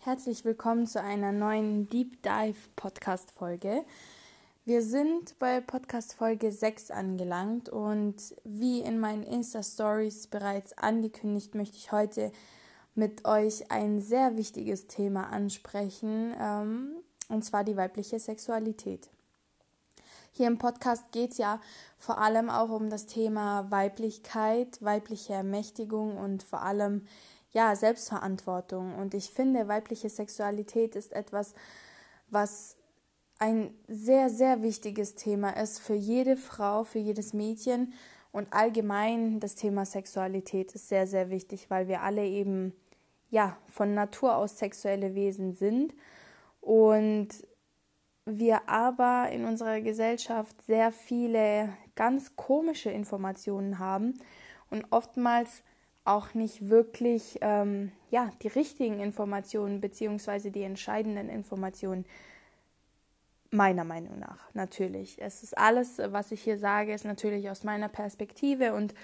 Herzlich willkommen zu einer neuen Deep Dive Podcast Folge. Wir sind bei Podcast Folge 6 angelangt und wie in meinen Insta Stories bereits angekündigt, möchte ich heute mit euch ein sehr wichtiges Thema ansprechen, ähm, und zwar die weibliche Sexualität. Hier im Podcast geht es ja vor allem auch um das Thema Weiblichkeit, weibliche Ermächtigung und vor allem ja, Selbstverantwortung. Und ich finde, weibliche Sexualität ist etwas, was ein sehr, sehr wichtiges Thema ist für jede Frau, für jedes Mädchen. Und allgemein das Thema Sexualität ist sehr, sehr wichtig, weil wir alle eben ja von Natur aus sexuelle Wesen sind und wir aber in unserer Gesellschaft sehr viele ganz komische Informationen haben und oftmals auch nicht wirklich ähm, ja, die richtigen Informationen bzw. die entscheidenden Informationen. Meiner Meinung nach, natürlich. Es ist alles, was ich hier sage, ist natürlich aus meiner Perspektive und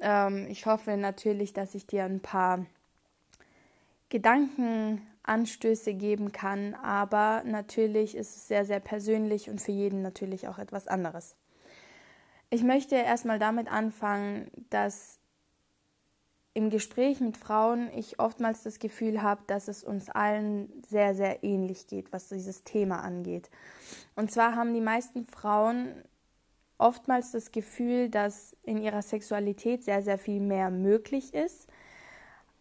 ähm, ich hoffe natürlich, dass ich dir ein paar Gedankenanstöße geben kann, aber natürlich ist es sehr, sehr persönlich und für jeden natürlich auch etwas anderes. Ich möchte erstmal damit anfangen, dass im Gespräch mit Frauen ich oftmals das Gefühl habe, dass es uns allen sehr, sehr ähnlich geht, was dieses Thema angeht. Und zwar haben die meisten Frauen oftmals das Gefühl, dass in ihrer Sexualität sehr, sehr viel mehr möglich ist,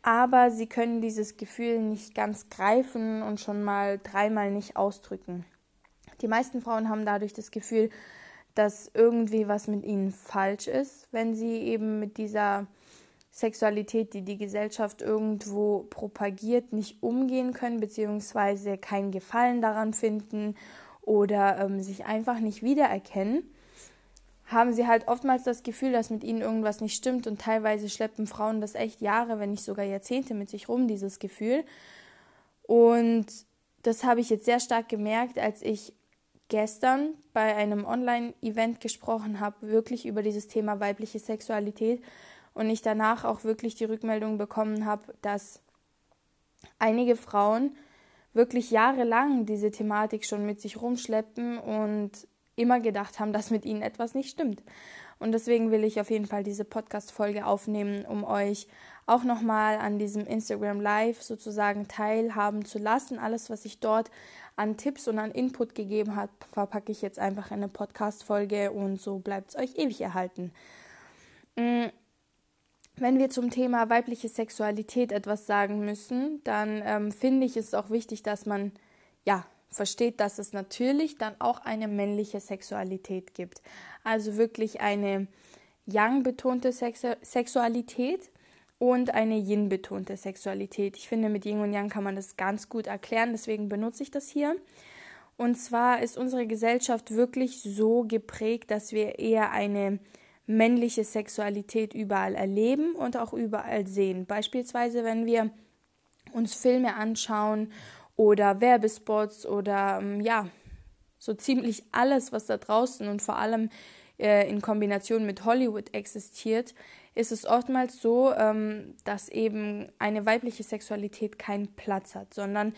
aber sie können dieses Gefühl nicht ganz greifen und schon mal dreimal nicht ausdrücken. Die meisten Frauen haben dadurch das Gefühl, dass irgendwie was mit ihnen falsch ist, wenn sie eben mit dieser Sexualität, die die Gesellschaft irgendwo propagiert, nicht umgehen können, beziehungsweise keinen Gefallen daran finden oder ähm, sich einfach nicht wiedererkennen, haben sie halt oftmals das Gefühl, dass mit ihnen irgendwas nicht stimmt und teilweise schleppen Frauen das echt Jahre, wenn nicht sogar Jahrzehnte mit sich rum, dieses Gefühl. Und das habe ich jetzt sehr stark gemerkt, als ich gestern bei einem Online-Event gesprochen habe, wirklich über dieses Thema weibliche Sexualität und ich danach auch wirklich die Rückmeldung bekommen habe, dass einige Frauen wirklich jahrelang diese Thematik schon mit sich rumschleppen und immer gedacht haben, dass mit ihnen etwas nicht stimmt. Und deswegen will ich auf jeden Fall diese Podcast-Folge aufnehmen, um euch auch nochmal an diesem Instagram Live sozusagen teilhaben zu lassen. Alles, was ich dort an Tipps und an Input gegeben habe, verpacke ich jetzt einfach in eine Podcast-Folge und so bleibt es euch ewig erhalten. Mm, wenn wir zum Thema weibliche Sexualität etwas sagen müssen, dann ähm, finde ich es auch wichtig, dass man ja versteht, dass es natürlich dann auch eine männliche Sexualität gibt. Also wirklich eine Yang-betonte Sexu Sexualität und eine Yin-betonte Sexualität. Ich finde, mit Yin und Yang kann man das ganz gut erklären, deswegen benutze ich das hier. Und zwar ist unsere Gesellschaft wirklich so geprägt, dass wir eher eine männliche Sexualität überall erleben und auch überall sehen. Beispielsweise, wenn wir uns Filme anschauen oder Werbespots oder ähm, ja, so ziemlich alles, was da draußen und vor allem äh, in Kombination mit Hollywood existiert, ist es oftmals so, ähm, dass eben eine weibliche Sexualität keinen Platz hat, sondern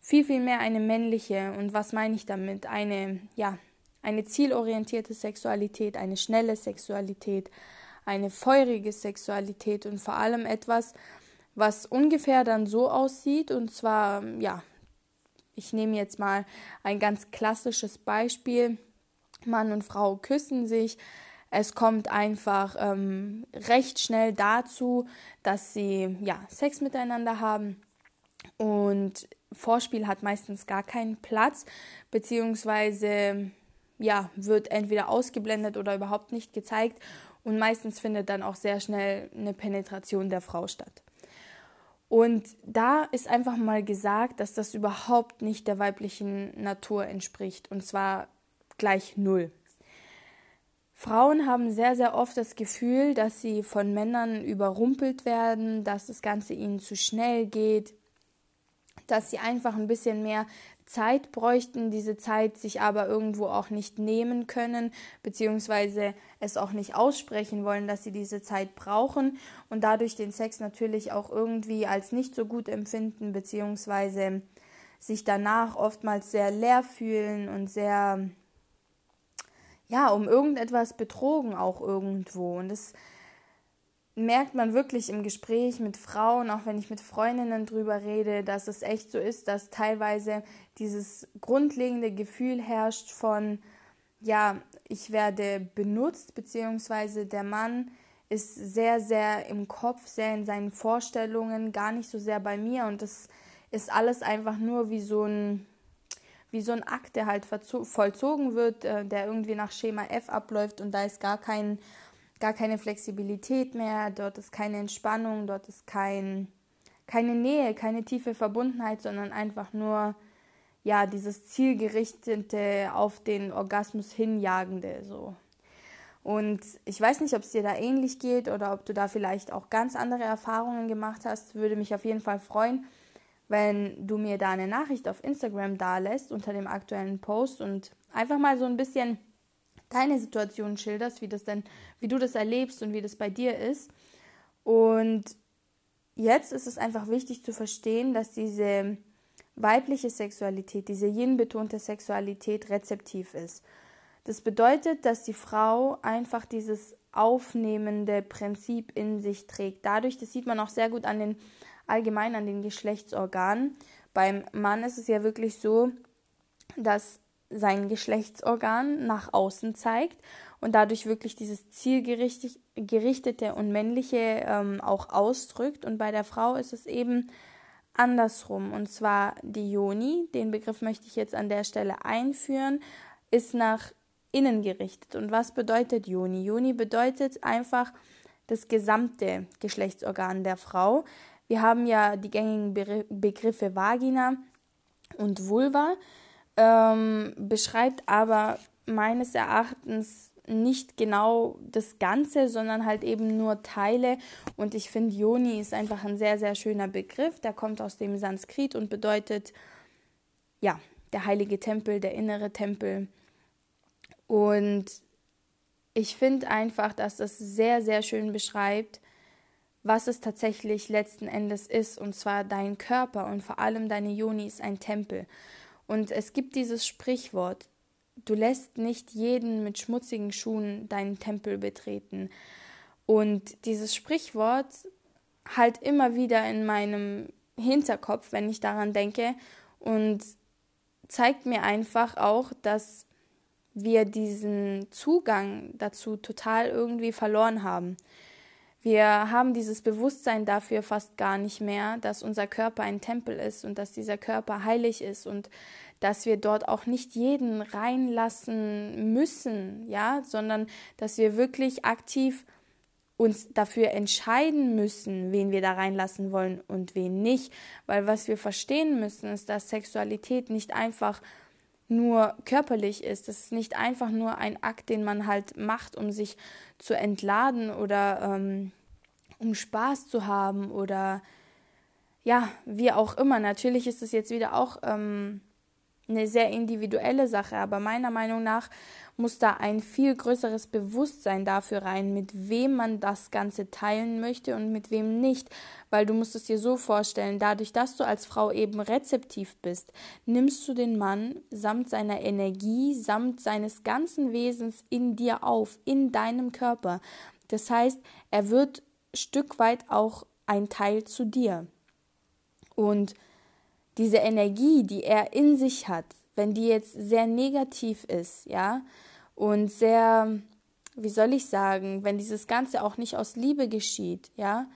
viel, viel mehr eine männliche. Und was meine ich damit? Eine, ja, eine zielorientierte Sexualität, eine schnelle Sexualität, eine feurige Sexualität und vor allem etwas, was ungefähr dann so aussieht. Und zwar, ja, ich nehme jetzt mal ein ganz klassisches Beispiel. Mann und Frau küssen sich. Es kommt einfach ähm, recht schnell dazu, dass sie ja Sex miteinander haben. Und Vorspiel hat meistens gar keinen Platz, beziehungsweise ja, wird entweder ausgeblendet oder überhaupt nicht gezeigt und meistens findet dann auch sehr schnell eine Penetration der Frau statt. Und da ist einfach mal gesagt, dass das überhaupt nicht der weiblichen Natur entspricht und zwar gleich null. Frauen haben sehr, sehr oft das Gefühl, dass sie von Männern überrumpelt werden, dass das Ganze ihnen zu schnell geht, dass sie einfach ein bisschen mehr Zeit bräuchten, diese Zeit sich aber irgendwo auch nicht nehmen können, beziehungsweise es auch nicht aussprechen wollen, dass sie diese Zeit brauchen und dadurch den Sex natürlich auch irgendwie als nicht so gut empfinden, beziehungsweise sich danach oftmals sehr leer fühlen und sehr, ja, um irgendetwas betrogen auch irgendwo. Und das merkt man wirklich im Gespräch mit Frauen, auch wenn ich mit Freundinnen drüber rede, dass es echt so ist, dass teilweise dieses grundlegende Gefühl herrscht von, ja, ich werde benutzt, beziehungsweise der Mann ist sehr, sehr im Kopf, sehr in seinen Vorstellungen, gar nicht so sehr bei mir. Und das ist alles einfach nur wie so ein wie so ein Akt, der halt vollzogen wird, äh, der irgendwie nach Schema F abläuft und da ist gar kein gar keine Flexibilität mehr, dort ist keine Entspannung, dort ist kein, keine Nähe, keine tiefe Verbundenheit, sondern einfach nur ja dieses zielgerichtete auf den Orgasmus hinjagende so. Und ich weiß nicht, ob es dir da ähnlich geht oder ob du da vielleicht auch ganz andere Erfahrungen gemacht hast. Würde mich auf jeden Fall freuen, wenn du mir da eine Nachricht auf Instagram da lässt unter dem aktuellen Post und einfach mal so ein bisschen deine Situation schilderst, wie das denn, wie du das erlebst und wie das bei dir ist. Und jetzt ist es einfach wichtig zu verstehen, dass diese weibliche Sexualität, diese yin-betonte Sexualität rezeptiv ist. Das bedeutet, dass die Frau einfach dieses aufnehmende Prinzip in sich trägt. Dadurch, das sieht man auch sehr gut an den allgemein an den Geschlechtsorganen. Beim Mann ist es ja wirklich so, dass sein Geschlechtsorgan nach außen zeigt und dadurch wirklich dieses zielgerichtete und männliche ähm, auch ausdrückt. Und bei der Frau ist es eben andersrum. Und zwar die Joni, den Begriff möchte ich jetzt an der Stelle einführen, ist nach innen gerichtet. Und was bedeutet Joni? Joni bedeutet einfach das gesamte Geschlechtsorgan der Frau. Wir haben ja die gängigen Begriffe Vagina und Vulva ähm, beschreibt aber meines Erachtens nicht genau das Ganze, sondern halt eben nur Teile. Und ich finde, Yoni ist einfach ein sehr, sehr schöner Begriff. Der kommt aus dem Sanskrit und bedeutet, ja, der heilige Tempel, der innere Tempel. Und ich finde einfach, dass das sehr, sehr schön beschreibt, was es tatsächlich letzten Endes ist. Und zwar dein Körper und vor allem deine Yoni ist ein Tempel. Und es gibt dieses Sprichwort, du lässt nicht jeden mit schmutzigen Schuhen deinen Tempel betreten. Und dieses Sprichwort halt immer wieder in meinem Hinterkopf, wenn ich daran denke und zeigt mir einfach auch, dass wir diesen Zugang dazu total irgendwie verloren haben. Wir haben dieses Bewusstsein dafür fast gar nicht mehr, dass unser Körper ein Tempel ist und dass dieser Körper heilig ist und dass wir dort auch nicht jeden reinlassen müssen, ja, sondern dass wir wirklich aktiv uns dafür entscheiden müssen, wen wir da reinlassen wollen und wen nicht, weil was wir verstehen müssen, ist, dass Sexualität nicht einfach nur körperlich ist. Es ist nicht einfach nur ein Akt, den man halt macht, um sich zu entladen oder ähm, um Spaß zu haben oder ja, wie auch immer. Natürlich ist es jetzt wieder auch ähm, eine sehr individuelle Sache, aber meiner Meinung nach muss da ein viel größeres Bewusstsein dafür rein, mit wem man das Ganze teilen möchte und mit wem nicht. Weil du musst es dir so vorstellen, dadurch, dass du als Frau eben rezeptiv bist, nimmst du den Mann samt seiner Energie, samt seines ganzen Wesens in dir auf, in deinem Körper. Das heißt, er wird Stück weit auch ein Teil zu dir. Und diese Energie, die er in sich hat, wenn die jetzt sehr negativ ist, ja, und sehr, wie soll ich sagen, wenn dieses Ganze auch nicht aus Liebe geschieht, ja,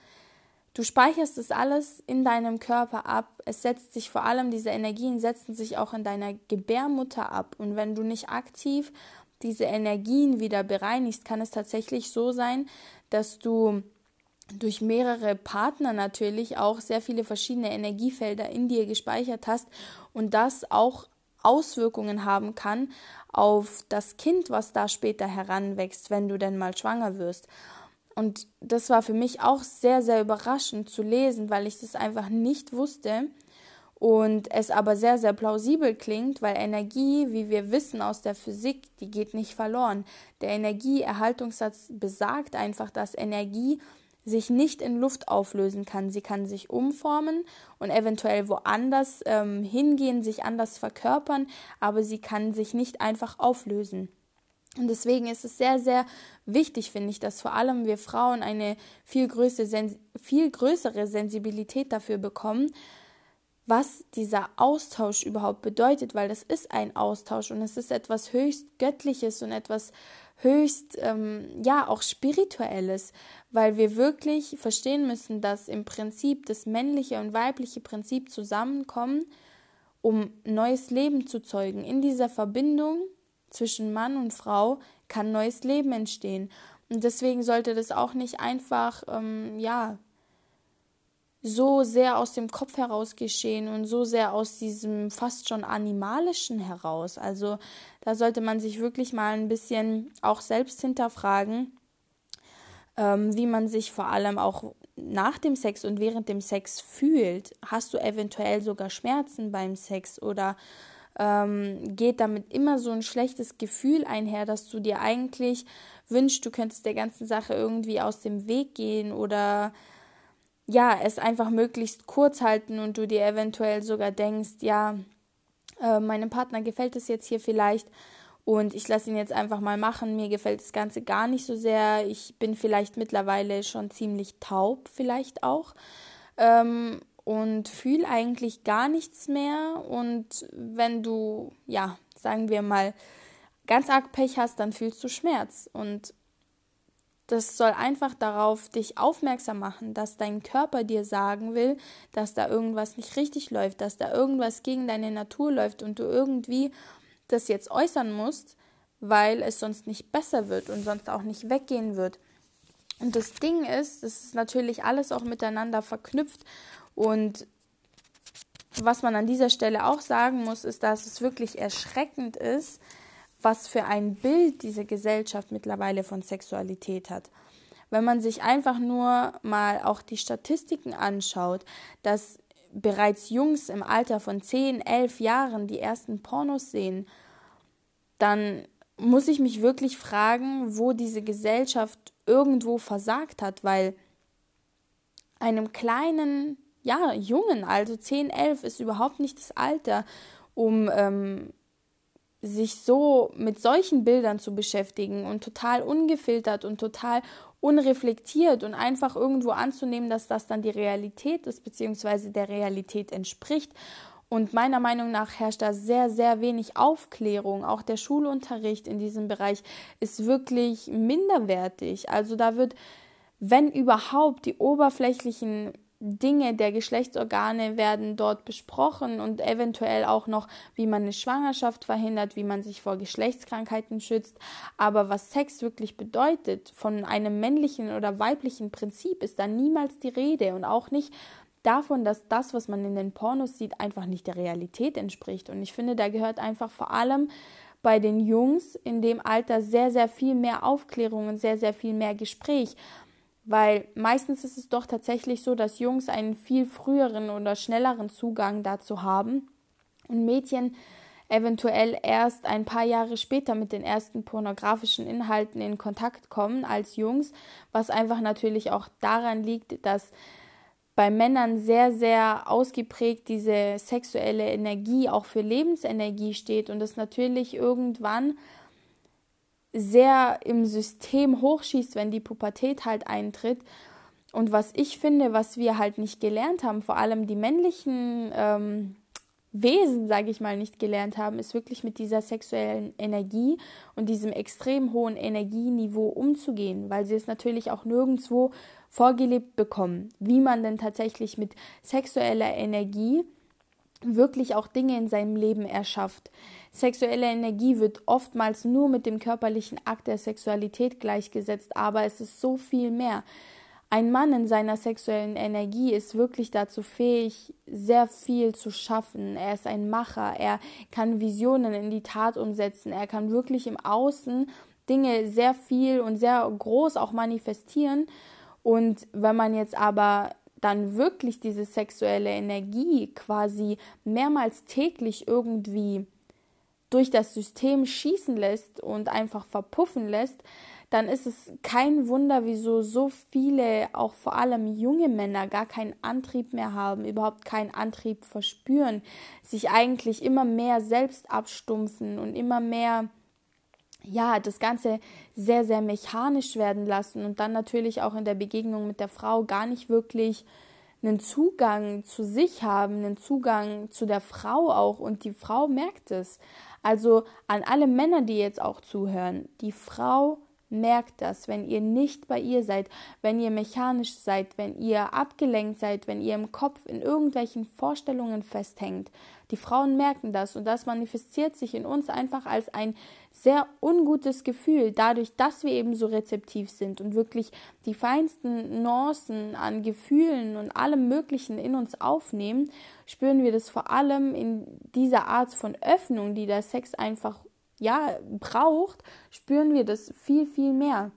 du speicherst es alles in deinem Körper ab, es setzt sich vor allem, diese Energien setzen sich auch in deiner Gebärmutter ab. Und wenn du nicht aktiv diese Energien wieder bereinigst, kann es tatsächlich so sein, dass du durch mehrere Partner natürlich auch sehr viele verschiedene Energiefelder in dir gespeichert hast und das auch Auswirkungen haben kann auf das Kind, was da später heranwächst, wenn du denn mal schwanger wirst. Und das war für mich auch sehr, sehr überraschend zu lesen, weil ich das einfach nicht wusste. und es aber sehr, sehr plausibel klingt, weil Energie, wie wir wissen aus der Physik, die geht nicht verloren. Der Energieerhaltungssatz besagt einfach, dass Energie sich nicht in Luft auflösen kann. Sie kann sich umformen und eventuell woanders ähm, hingehen, sich anders verkörpern, aber sie kann sich nicht einfach auflösen. Und deswegen ist es sehr, sehr wichtig, finde ich, dass vor allem wir Frauen eine viel größere, viel größere Sensibilität dafür bekommen, was dieser Austausch überhaupt bedeutet, weil das ist ein Austausch und es ist etwas höchst Göttliches und etwas höchst, ähm, ja, auch Spirituelles, weil wir wirklich verstehen müssen, dass im Prinzip das männliche und weibliche Prinzip zusammenkommen, um neues Leben zu zeugen. In dieser Verbindung zwischen Mann und Frau kann neues Leben entstehen. Und deswegen sollte das auch nicht einfach, ähm, ja, so sehr aus dem Kopf heraus geschehen und so sehr aus diesem fast schon animalischen heraus. Also da sollte man sich wirklich mal ein bisschen auch selbst hinterfragen, ähm, wie man sich vor allem auch nach dem Sex und während dem Sex fühlt. Hast du eventuell sogar Schmerzen beim Sex oder ähm, geht damit immer so ein schlechtes Gefühl einher, dass du dir eigentlich wünschst, du könntest der ganzen Sache irgendwie aus dem Weg gehen oder ja, es einfach möglichst kurz halten und du dir eventuell sogar denkst, ja, äh, meinem Partner gefällt es jetzt hier vielleicht und ich lasse ihn jetzt einfach mal machen. Mir gefällt das Ganze gar nicht so sehr. Ich bin vielleicht mittlerweile schon ziemlich taub, vielleicht auch. Ähm, und fühle eigentlich gar nichts mehr. Und wenn du, ja, sagen wir mal, ganz arg Pech hast, dann fühlst du Schmerz. Und das soll einfach darauf dich aufmerksam machen, dass dein Körper dir sagen will, dass da irgendwas nicht richtig läuft, dass da irgendwas gegen deine Natur läuft und du irgendwie das jetzt äußern musst, weil es sonst nicht besser wird und sonst auch nicht weggehen wird. Und das Ding ist, das ist natürlich alles auch miteinander verknüpft und was man an dieser Stelle auch sagen muss, ist, dass es wirklich erschreckend ist, was für ein Bild diese Gesellschaft mittlerweile von Sexualität hat. Wenn man sich einfach nur mal auch die Statistiken anschaut, dass bereits Jungs im Alter von 10, 11 Jahren die ersten Pornos sehen, dann muss ich mich wirklich fragen, wo diese Gesellschaft irgendwo versagt hat, weil einem kleinen, ja, Jungen, also 10, 11 ist überhaupt nicht das Alter, um ähm, sich so mit solchen Bildern zu beschäftigen und total ungefiltert und total unreflektiert und einfach irgendwo anzunehmen, dass das dann die Realität ist, beziehungsweise der Realität entspricht. Und meiner Meinung nach herrscht da sehr, sehr wenig Aufklärung. Auch der Schulunterricht in diesem Bereich ist wirklich minderwertig. Also da wird, wenn überhaupt, die oberflächlichen Dinge der Geschlechtsorgane werden dort besprochen und eventuell auch noch, wie man eine Schwangerschaft verhindert, wie man sich vor Geschlechtskrankheiten schützt. Aber was Sex wirklich bedeutet, von einem männlichen oder weiblichen Prinzip, ist da niemals die Rede und auch nicht davon, dass das, was man in den Pornos sieht, einfach nicht der Realität entspricht. Und ich finde, da gehört einfach vor allem bei den Jungs in dem Alter sehr, sehr viel mehr Aufklärung und sehr, sehr viel mehr Gespräch weil meistens ist es doch tatsächlich so, dass Jungs einen viel früheren oder schnelleren Zugang dazu haben und Mädchen eventuell erst ein paar Jahre später mit den ersten pornografischen Inhalten in Kontakt kommen als Jungs, was einfach natürlich auch daran liegt, dass bei Männern sehr, sehr ausgeprägt diese sexuelle Energie auch für Lebensenergie steht und es natürlich irgendwann sehr im System hochschießt, wenn die Pubertät halt eintritt. Und was ich finde, was wir halt nicht gelernt haben, vor allem die männlichen ähm, Wesen, sage ich mal, nicht gelernt haben, ist wirklich mit dieser sexuellen Energie und diesem extrem hohen Energieniveau umzugehen, weil sie es natürlich auch nirgendwo vorgelebt bekommen, wie man denn tatsächlich mit sexueller Energie wirklich auch Dinge in seinem Leben erschafft. Sexuelle Energie wird oftmals nur mit dem körperlichen Akt der Sexualität gleichgesetzt, aber es ist so viel mehr. Ein Mann in seiner sexuellen Energie ist wirklich dazu fähig, sehr viel zu schaffen. Er ist ein Macher, er kann Visionen in die Tat umsetzen, er kann wirklich im Außen Dinge sehr viel und sehr groß auch manifestieren. Und wenn man jetzt aber dann wirklich diese sexuelle Energie quasi mehrmals täglich irgendwie durch das System schießen lässt und einfach verpuffen lässt, dann ist es kein Wunder, wieso so viele, auch vor allem junge Männer, gar keinen Antrieb mehr haben, überhaupt keinen Antrieb verspüren, sich eigentlich immer mehr selbst abstumpfen und immer mehr, ja, das Ganze sehr, sehr mechanisch werden lassen und dann natürlich auch in der Begegnung mit der Frau gar nicht wirklich einen Zugang zu sich haben, einen Zugang zu der Frau auch und die Frau merkt es. Also an alle Männer, die jetzt auch zuhören, die Frau merkt das, wenn ihr nicht bei ihr seid, wenn ihr mechanisch seid, wenn ihr abgelenkt seid, wenn ihr im Kopf in irgendwelchen Vorstellungen festhängt. Die Frauen merken das und das manifestiert sich in uns einfach als ein sehr ungutes Gefühl, dadurch, dass wir eben so rezeptiv sind und wirklich die feinsten Nuancen an Gefühlen und allem Möglichen in uns aufnehmen, spüren wir das vor allem in dieser Art von Öffnung, die der Sex einfach ja, braucht, spüren wir das viel, viel mehr.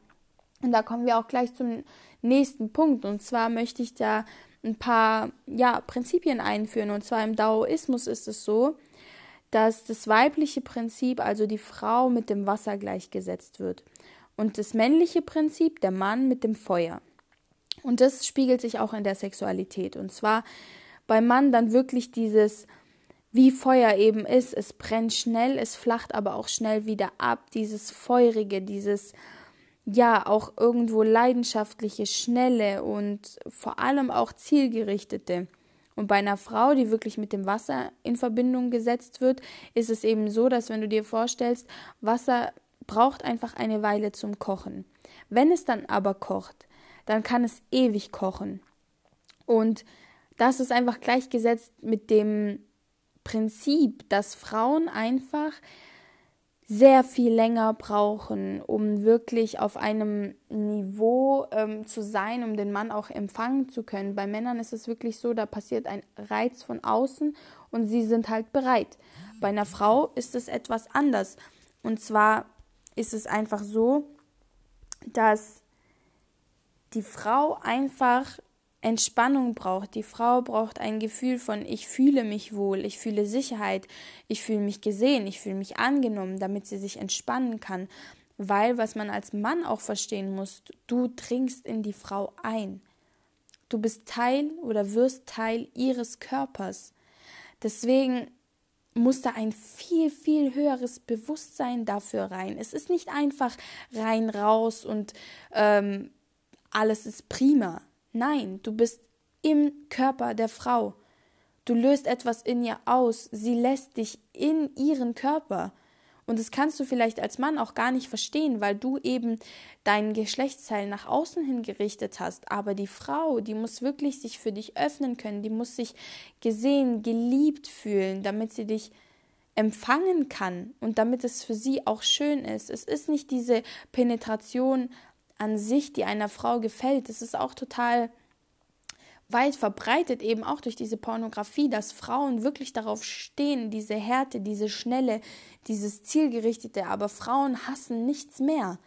Und da kommen wir auch gleich zum nächsten Punkt. Und zwar möchte ich da ein paar ja, Prinzipien einführen. Und zwar im Daoismus ist es so, dass das weibliche Prinzip, also die Frau, mit dem Wasser gleichgesetzt wird. Und das männliche Prinzip, der Mann, mit dem Feuer. Und das spiegelt sich auch in der Sexualität. Und zwar beim Mann dann wirklich dieses wie Feuer eben ist. Es brennt schnell, es flacht aber auch schnell wieder ab. Dieses Feurige, dieses ja auch irgendwo leidenschaftliche, schnelle und vor allem auch zielgerichtete. Und bei einer Frau, die wirklich mit dem Wasser in Verbindung gesetzt wird, ist es eben so, dass wenn du dir vorstellst, Wasser braucht einfach eine Weile zum Kochen. Wenn es dann aber kocht, dann kann es ewig kochen. Und das ist einfach gleichgesetzt mit dem Prinzip, dass Frauen einfach sehr viel länger brauchen, um wirklich auf einem Niveau ähm, zu sein, um den Mann auch empfangen zu können. Bei Männern ist es wirklich so, da passiert ein Reiz von außen und sie sind halt bereit. Bei einer Frau ist es etwas anders. Und zwar ist es einfach so, dass die Frau einfach Entspannung braucht. Die Frau braucht ein Gefühl von ich fühle mich wohl, ich fühle Sicherheit, ich fühle mich gesehen, ich fühle mich angenommen, damit sie sich entspannen kann. Weil, was man als Mann auch verstehen muss, du dringst in die Frau ein. Du bist Teil oder wirst Teil ihres Körpers. Deswegen muss da ein viel, viel höheres Bewusstsein dafür rein. Es ist nicht einfach rein raus und ähm, alles ist prima. Nein, du bist im Körper der Frau. Du löst etwas in ihr aus. Sie lässt dich in ihren Körper. Und das kannst du vielleicht als Mann auch gar nicht verstehen, weil du eben deinen Geschlechtsteil nach außen hin gerichtet hast. Aber die Frau, die muss wirklich sich für dich öffnen können, die muss sich gesehen, geliebt fühlen, damit sie dich empfangen kann und damit es für sie auch schön ist. Es ist nicht diese Penetration an sich, die einer Frau gefällt. Es ist auch total weit verbreitet, eben auch durch diese Pornografie, dass Frauen wirklich darauf stehen, diese Härte, diese Schnelle, dieses Zielgerichtete, aber Frauen hassen nichts mehr.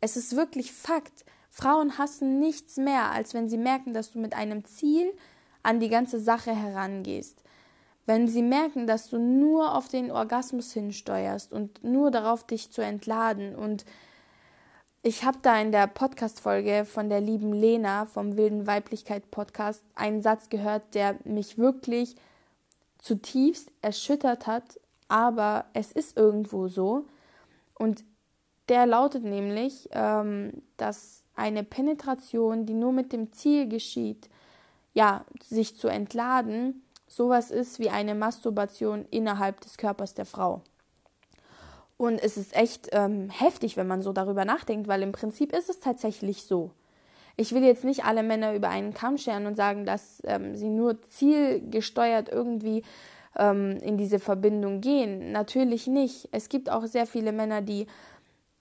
Es ist wirklich Fakt. Frauen hassen nichts mehr, als wenn sie merken, dass du mit einem Ziel an die ganze Sache herangehst. Wenn sie merken, dass du nur auf den Orgasmus hinsteuerst und nur darauf dich zu entladen und ich habe da in der Podcast-Folge von der lieben Lena vom Wilden Weiblichkeit Podcast einen Satz gehört, der mich wirklich zutiefst erschüttert hat, aber es ist irgendwo so. Und der lautet nämlich, ähm, dass eine Penetration, die nur mit dem Ziel geschieht, ja, sich zu entladen, sowas ist wie eine Masturbation innerhalb des Körpers der Frau. Und es ist echt ähm, heftig, wenn man so darüber nachdenkt, weil im Prinzip ist es tatsächlich so. Ich will jetzt nicht alle Männer über einen Kamm scheren und sagen, dass ähm, sie nur zielgesteuert irgendwie ähm, in diese Verbindung gehen. Natürlich nicht. Es gibt auch sehr viele Männer, die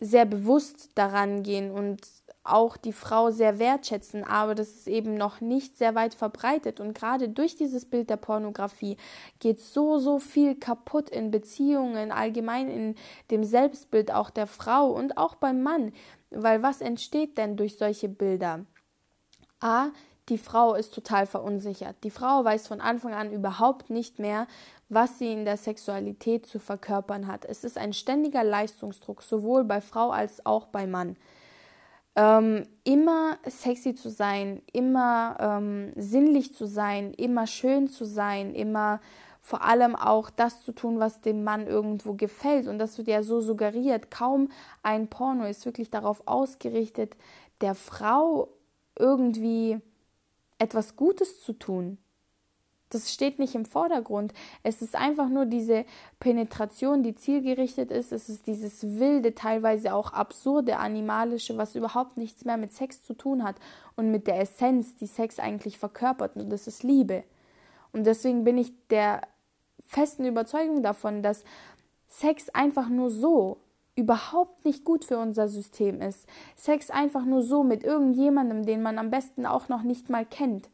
sehr bewusst daran gehen und auch die Frau sehr wertschätzen, aber das ist eben noch nicht sehr weit verbreitet. Und gerade durch dieses Bild der Pornografie geht so, so viel kaputt in Beziehungen, allgemein in dem Selbstbild auch der Frau und auch beim Mann. Weil was entsteht denn durch solche Bilder? A, die Frau ist total verunsichert. Die Frau weiß von Anfang an überhaupt nicht mehr, was sie in der Sexualität zu verkörpern hat. Es ist ein ständiger Leistungsdruck, sowohl bei Frau als auch bei Mann. Ähm, immer sexy zu sein, immer ähm, sinnlich zu sein, immer schön zu sein, immer vor allem auch das zu tun, was dem Mann irgendwo gefällt. Und das wird ja so suggeriert. Kaum ein Porno ist wirklich darauf ausgerichtet, der Frau irgendwie etwas Gutes zu tun. Das steht nicht im Vordergrund. Es ist einfach nur diese Penetration, die zielgerichtet ist. Es ist dieses wilde, teilweise auch absurde, animalische, was überhaupt nichts mehr mit Sex zu tun hat und mit der Essenz, die Sex eigentlich verkörpert. Und das ist Liebe. Und deswegen bin ich der festen Überzeugung davon, dass Sex einfach nur so überhaupt nicht gut für unser System ist. Sex einfach nur so mit irgendjemandem, den man am besten auch noch nicht mal kennt.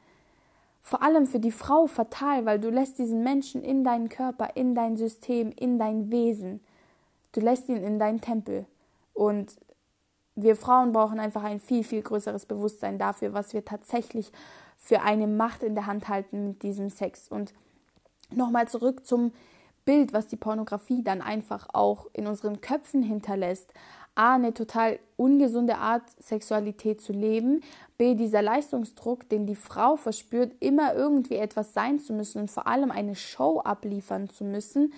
Vor allem für die Frau fatal, weil du lässt diesen Menschen in deinen Körper, in dein System, in dein Wesen. Du lässt ihn in deinen Tempel. Und wir Frauen brauchen einfach ein viel, viel größeres Bewusstsein dafür, was wir tatsächlich für eine Macht in der Hand halten mit diesem Sex. Und nochmal zurück zum Bild, was die Pornografie dann einfach auch in unseren Köpfen hinterlässt. A, eine total ungesunde Art, Sexualität zu leben. B, dieser Leistungsdruck, den die Frau verspürt, immer irgendwie etwas sein zu müssen und vor allem eine Show abliefern zu müssen,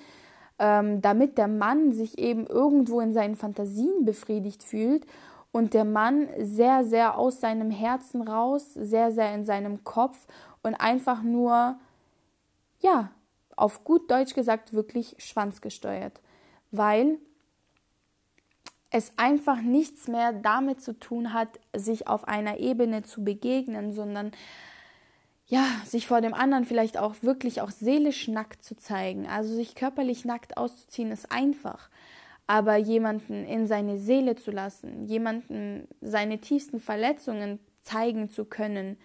ähm, damit der Mann sich eben irgendwo in seinen Fantasien befriedigt fühlt und der Mann sehr, sehr aus seinem Herzen raus, sehr, sehr in seinem Kopf und einfach nur, ja, auf gut Deutsch gesagt, wirklich schwanzgesteuert. Weil es einfach nichts mehr damit zu tun hat, sich auf einer Ebene zu begegnen, sondern ja, sich vor dem anderen vielleicht auch wirklich auch seelisch nackt zu zeigen. Also sich körperlich nackt auszuziehen ist einfach. Aber jemanden in seine Seele zu lassen, jemanden seine tiefsten Verletzungen zeigen zu können,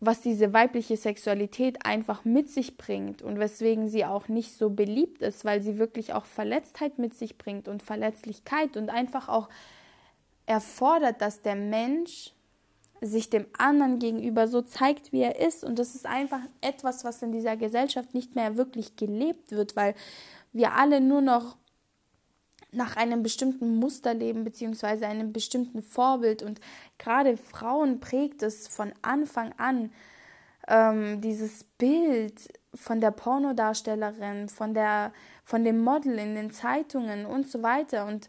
was diese weibliche Sexualität einfach mit sich bringt und weswegen sie auch nicht so beliebt ist, weil sie wirklich auch Verletztheit mit sich bringt und Verletzlichkeit und einfach auch erfordert, dass der Mensch sich dem anderen gegenüber so zeigt, wie er ist. Und das ist einfach etwas, was in dieser Gesellschaft nicht mehr wirklich gelebt wird, weil wir alle nur noch nach einem bestimmten Muster leben, beziehungsweise einem bestimmten Vorbild. Und gerade Frauen prägt es von Anfang an, ähm, dieses Bild von der Pornodarstellerin, von, der, von dem Model in den Zeitungen und so weiter. Und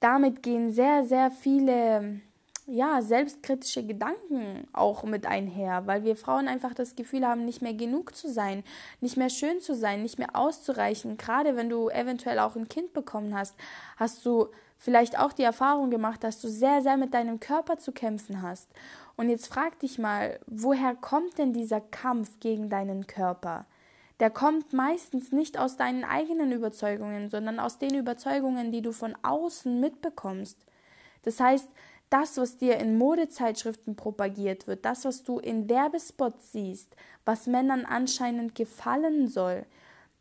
damit gehen sehr, sehr viele ja, selbstkritische Gedanken auch mit einher, weil wir Frauen einfach das Gefühl haben, nicht mehr genug zu sein, nicht mehr schön zu sein, nicht mehr auszureichen. Gerade wenn du eventuell auch ein Kind bekommen hast, hast du vielleicht auch die Erfahrung gemacht, dass du sehr, sehr mit deinem Körper zu kämpfen hast. Und jetzt frag dich mal, woher kommt denn dieser Kampf gegen deinen Körper? Der kommt meistens nicht aus deinen eigenen Überzeugungen, sondern aus den Überzeugungen, die du von außen mitbekommst. Das heißt, das, was dir in Modezeitschriften propagiert wird, das, was du in Werbespots siehst, was Männern anscheinend gefallen soll,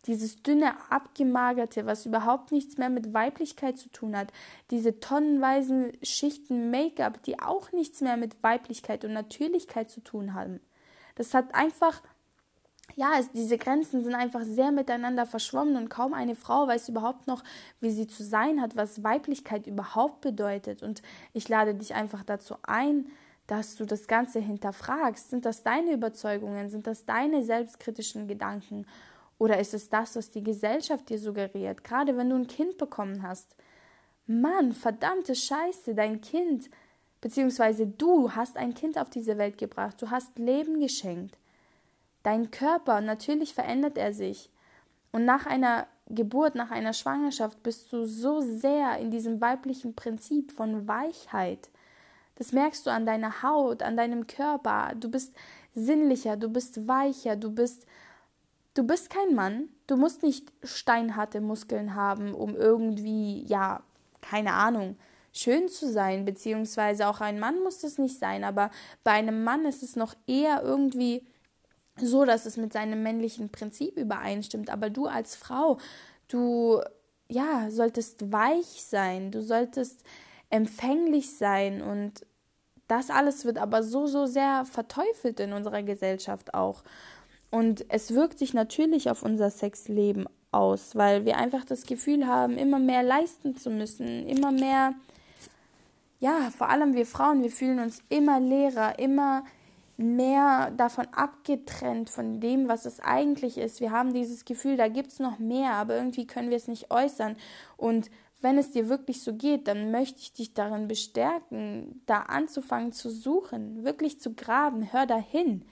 dieses dünne, abgemagerte, was überhaupt nichts mehr mit Weiblichkeit zu tun hat, diese tonnenweisen Schichten Make-up, die auch nichts mehr mit Weiblichkeit und Natürlichkeit zu tun haben. Das hat einfach ja, es, diese Grenzen sind einfach sehr miteinander verschwommen und kaum eine Frau weiß überhaupt noch, wie sie zu sein hat, was Weiblichkeit überhaupt bedeutet. Und ich lade dich einfach dazu ein, dass du das Ganze hinterfragst. Sind das deine Überzeugungen? Sind das deine selbstkritischen Gedanken? Oder ist es das, was die Gesellschaft dir suggeriert? Gerade wenn du ein Kind bekommen hast. Mann, verdammte Scheiße, dein Kind, beziehungsweise du hast ein Kind auf diese Welt gebracht. Du hast Leben geschenkt. Dein Körper, natürlich verändert er sich. Und nach einer Geburt, nach einer Schwangerschaft bist du so sehr in diesem weiblichen Prinzip von Weichheit. Das merkst du an deiner Haut, an deinem Körper. Du bist sinnlicher, du bist weicher, du bist du bist kein Mann. Du musst nicht steinharte Muskeln haben, um irgendwie, ja, keine Ahnung, schön zu sein, beziehungsweise auch ein Mann muss es nicht sein, aber bei einem Mann ist es noch eher irgendwie so, dass es mit seinem männlichen Prinzip übereinstimmt. Aber du als Frau, du ja, solltest weich sein, du solltest empfänglich sein und das alles wird aber so, so sehr verteufelt in unserer Gesellschaft auch. Und es wirkt sich natürlich auf unser Sexleben aus, weil wir einfach das Gefühl haben, immer mehr leisten zu müssen, immer mehr, ja, vor allem wir Frauen, wir fühlen uns immer leerer, immer mehr davon abgetrennt von dem, was es eigentlich ist. Wir haben dieses Gefühl, da gibt es noch mehr, aber irgendwie können wir es nicht äußern. Und wenn es dir wirklich so geht, dann möchte ich dich darin bestärken, da anzufangen zu suchen, wirklich zu graben. Hör dahin.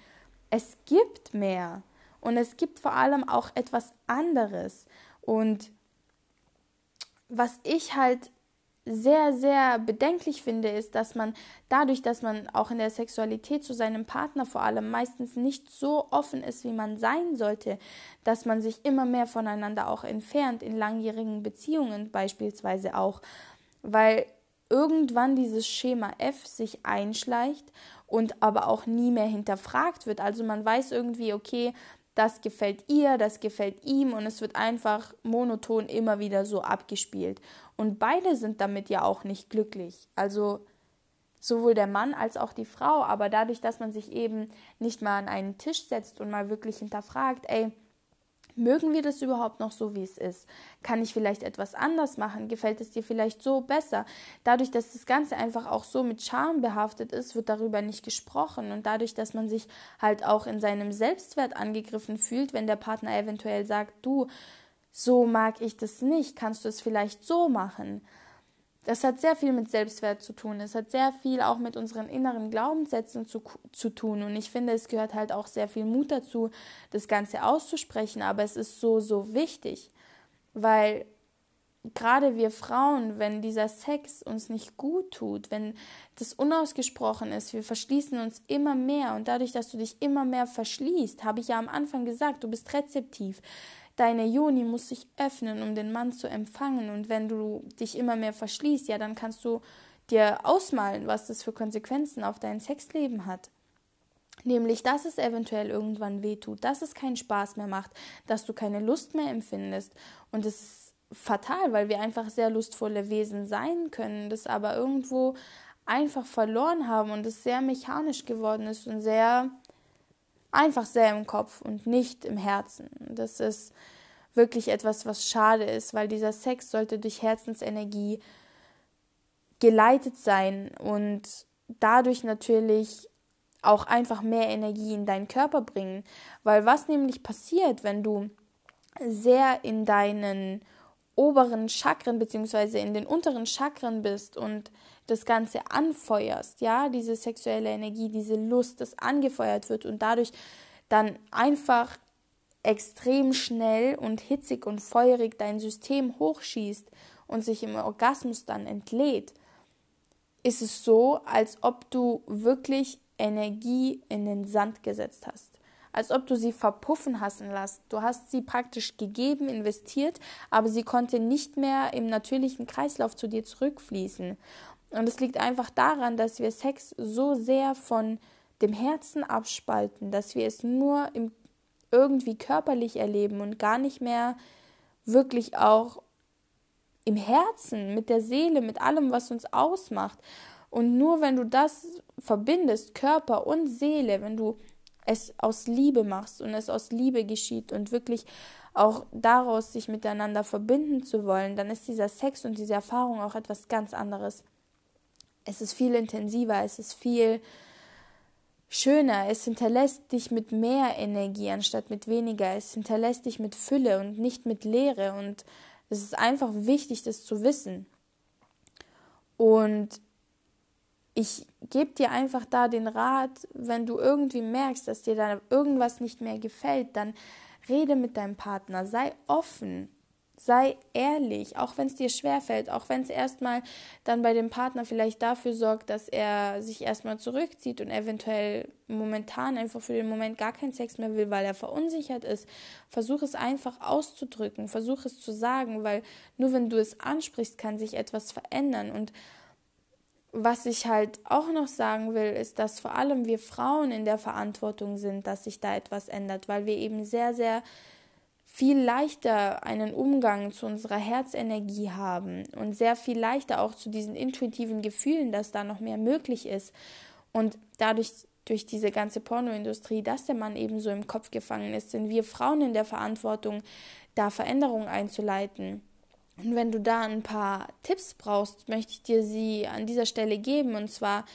Es gibt mehr. Und es gibt vor allem auch etwas anderes. Und was ich halt sehr, sehr bedenklich finde, ist, dass man dadurch, dass man auch in der Sexualität zu seinem Partner vor allem meistens nicht so offen ist, wie man sein sollte, dass man sich immer mehr voneinander auch entfernt, in langjährigen Beziehungen beispielsweise auch, weil irgendwann dieses Schema F sich einschleicht und aber auch nie mehr hinterfragt wird. Also man weiß irgendwie, okay, das gefällt ihr, das gefällt ihm und es wird einfach monoton immer wieder so abgespielt. Und beide sind damit ja auch nicht glücklich. Also sowohl der Mann als auch die Frau. Aber dadurch, dass man sich eben nicht mal an einen Tisch setzt und mal wirklich hinterfragt, ey, Mögen wir das überhaupt noch so, wie es ist? Kann ich vielleicht etwas anders machen? Gefällt es dir vielleicht so besser? Dadurch, dass das Ganze einfach auch so mit Charme behaftet ist, wird darüber nicht gesprochen. Und dadurch, dass man sich halt auch in seinem Selbstwert angegriffen fühlt, wenn der Partner eventuell sagt, du, so mag ich das nicht, kannst du es vielleicht so machen. Das hat sehr viel mit Selbstwert zu tun. Es hat sehr viel auch mit unseren inneren Glaubenssätzen zu, zu tun. Und ich finde, es gehört halt auch sehr viel Mut dazu, das Ganze auszusprechen. Aber es ist so, so wichtig, weil gerade wir Frauen, wenn dieser Sex uns nicht gut tut, wenn das unausgesprochen ist, wir verschließen uns immer mehr. Und dadurch, dass du dich immer mehr verschließt, habe ich ja am Anfang gesagt, du bist rezeptiv. Deine Joni muss sich öffnen, um den Mann zu empfangen. Und wenn du dich immer mehr verschließt, ja, dann kannst du dir ausmalen, was das für Konsequenzen auf dein Sexleben hat. Nämlich, dass es eventuell irgendwann wehtut, dass es keinen Spaß mehr macht, dass du keine Lust mehr empfindest. Und es ist fatal, weil wir einfach sehr lustvolle Wesen sein können, das aber irgendwo einfach verloren haben und es sehr mechanisch geworden ist und sehr einfach sehr im Kopf und nicht im Herzen. Das ist wirklich etwas, was schade ist, weil dieser Sex sollte durch Herzensenergie geleitet sein und dadurch natürlich auch einfach mehr Energie in deinen Körper bringen. Weil was nämlich passiert, wenn du sehr in deinen oberen Chakren beziehungsweise in den unteren Chakren bist und das Ganze anfeuerst, ja, diese sexuelle Energie, diese Lust, das angefeuert wird und dadurch dann einfach extrem schnell und hitzig und feurig dein System hochschießt und sich im Orgasmus dann entlädt, ist es so, als ob du wirklich Energie in den Sand gesetzt hast. Als ob du sie verpuffen hast lassen. Du hast sie praktisch gegeben, investiert, aber sie konnte nicht mehr im natürlichen Kreislauf zu dir zurückfließen. Und es liegt einfach daran, dass wir Sex so sehr von dem Herzen abspalten, dass wir es nur irgendwie körperlich erleben und gar nicht mehr wirklich auch im Herzen, mit der Seele, mit allem, was uns ausmacht. Und nur wenn du das verbindest, Körper und Seele, wenn du es aus Liebe machst und es aus Liebe geschieht und wirklich auch daraus sich miteinander verbinden zu wollen, dann ist dieser Sex und diese Erfahrung auch etwas ganz anderes. Es ist viel intensiver, es ist viel schöner, es hinterlässt dich mit mehr Energie anstatt mit weniger, es hinterlässt dich mit Fülle und nicht mit Leere und es ist einfach wichtig, das zu wissen. Und ich gebe dir einfach da den Rat, wenn du irgendwie merkst, dass dir da irgendwas nicht mehr gefällt, dann rede mit deinem Partner, sei offen, Sei ehrlich, auch wenn es dir schwerfällt, auch wenn es erstmal dann bei dem Partner vielleicht dafür sorgt, dass er sich erstmal zurückzieht und eventuell momentan einfach für den Moment gar keinen Sex mehr will, weil er verunsichert ist. Versuch es einfach auszudrücken, versuch es zu sagen, weil nur wenn du es ansprichst, kann sich etwas verändern. Und was ich halt auch noch sagen will, ist, dass vor allem wir Frauen in der Verantwortung sind, dass sich da etwas ändert, weil wir eben sehr, sehr viel leichter einen Umgang zu unserer Herzenergie haben und sehr viel leichter auch zu diesen intuitiven Gefühlen, dass da noch mehr möglich ist. Und dadurch, durch diese ganze Pornoindustrie, dass der Mann eben so im Kopf gefangen ist, sind wir Frauen in der Verantwortung, da Veränderungen einzuleiten. Und wenn du da ein paar Tipps brauchst, möchte ich dir sie an dieser Stelle geben. Und zwar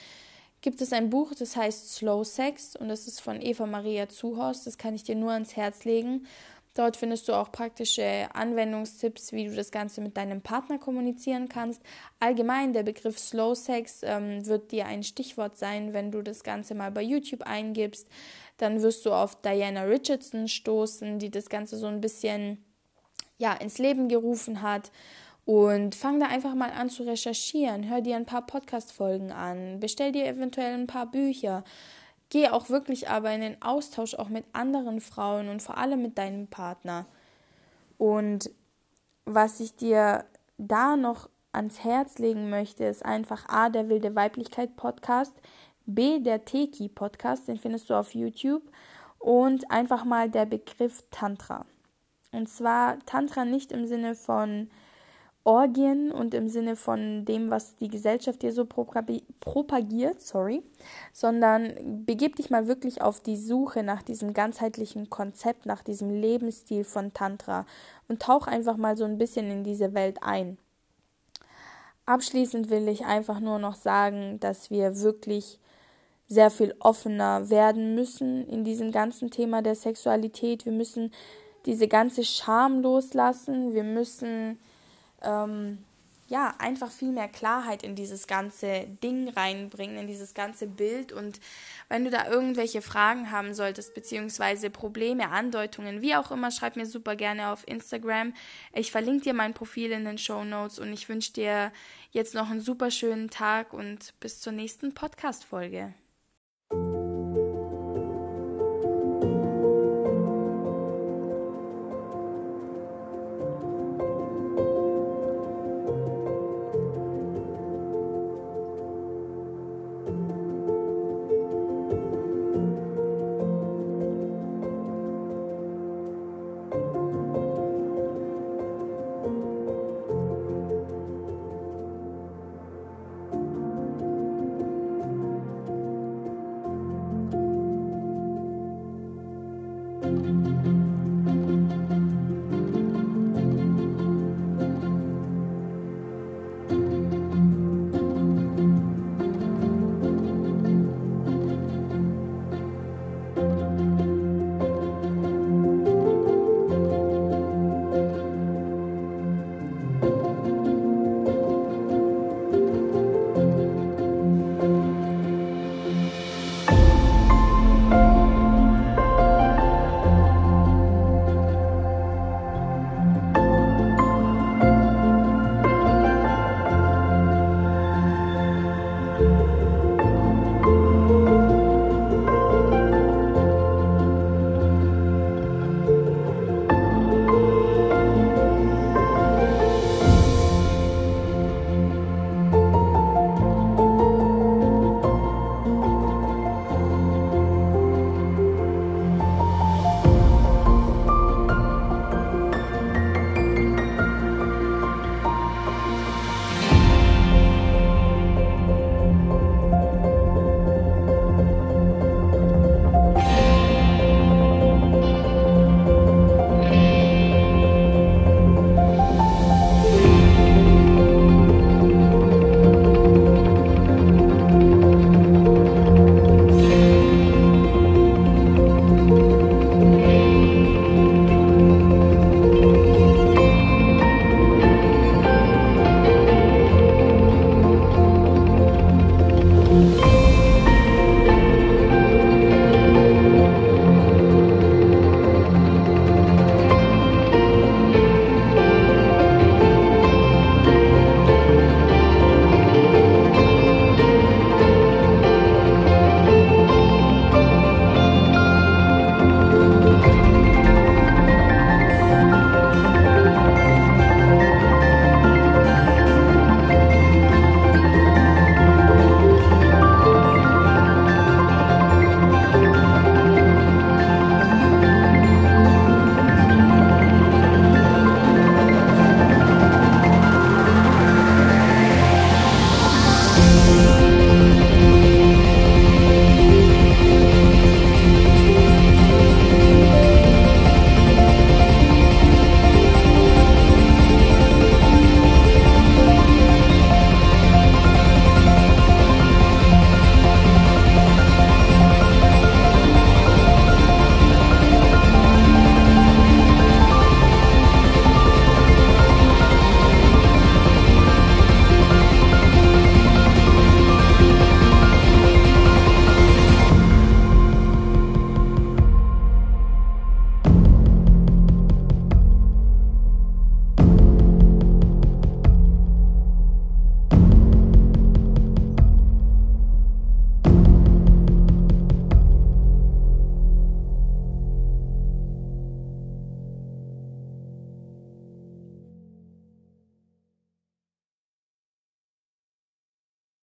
gibt es ein Buch, das heißt Slow Sex und das ist von Eva Maria Zuhorst. Das kann ich dir nur ans Herz legen. Dort findest du auch praktische Anwendungstipps, wie du das Ganze mit deinem Partner kommunizieren kannst. Allgemein, der Begriff Slow Sex ähm, wird dir ein Stichwort sein, wenn du das Ganze mal bei YouTube eingibst. Dann wirst du auf Diana Richardson stoßen, die das Ganze so ein bisschen ja, ins Leben gerufen hat. Und fang da einfach mal an zu recherchieren. Hör dir ein paar Podcast-Folgen an. Bestell dir eventuell ein paar Bücher. Geh auch wirklich aber in den Austausch auch mit anderen Frauen und vor allem mit deinem Partner. Und was ich dir da noch ans Herz legen möchte, ist einfach A, der wilde Weiblichkeit Podcast, B, der Teki Podcast, den findest du auf YouTube und einfach mal der Begriff Tantra. Und zwar Tantra nicht im Sinne von Orgien und im Sinne von dem, was die Gesellschaft dir so propagiert, sorry, sondern begib dich mal wirklich auf die Suche nach diesem ganzheitlichen Konzept, nach diesem Lebensstil von Tantra und tauch einfach mal so ein bisschen in diese Welt ein. Abschließend will ich einfach nur noch sagen, dass wir wirklich sehr viel offener werden müssen in diesem ganzen Thema der Sexualität. Wir müssen diese ganze Scham loslassen. Wir müssen ähm, ja, einfach viel mehr Klarheit in dieses ganze Ding reinbringen, in dieses ganze Bild. Und wenn du da irgendwelche Fragen haben solltest, beziehungsweise Probleme, Andeutungen, wie auch immer, schreib mir super gerne auf Instagram. Ich verlinke dir mein Profil in den Show Notes und ich wünsche dir jetzt noch einen super schönen Tag und bis zur nächsten Podcast-Folge.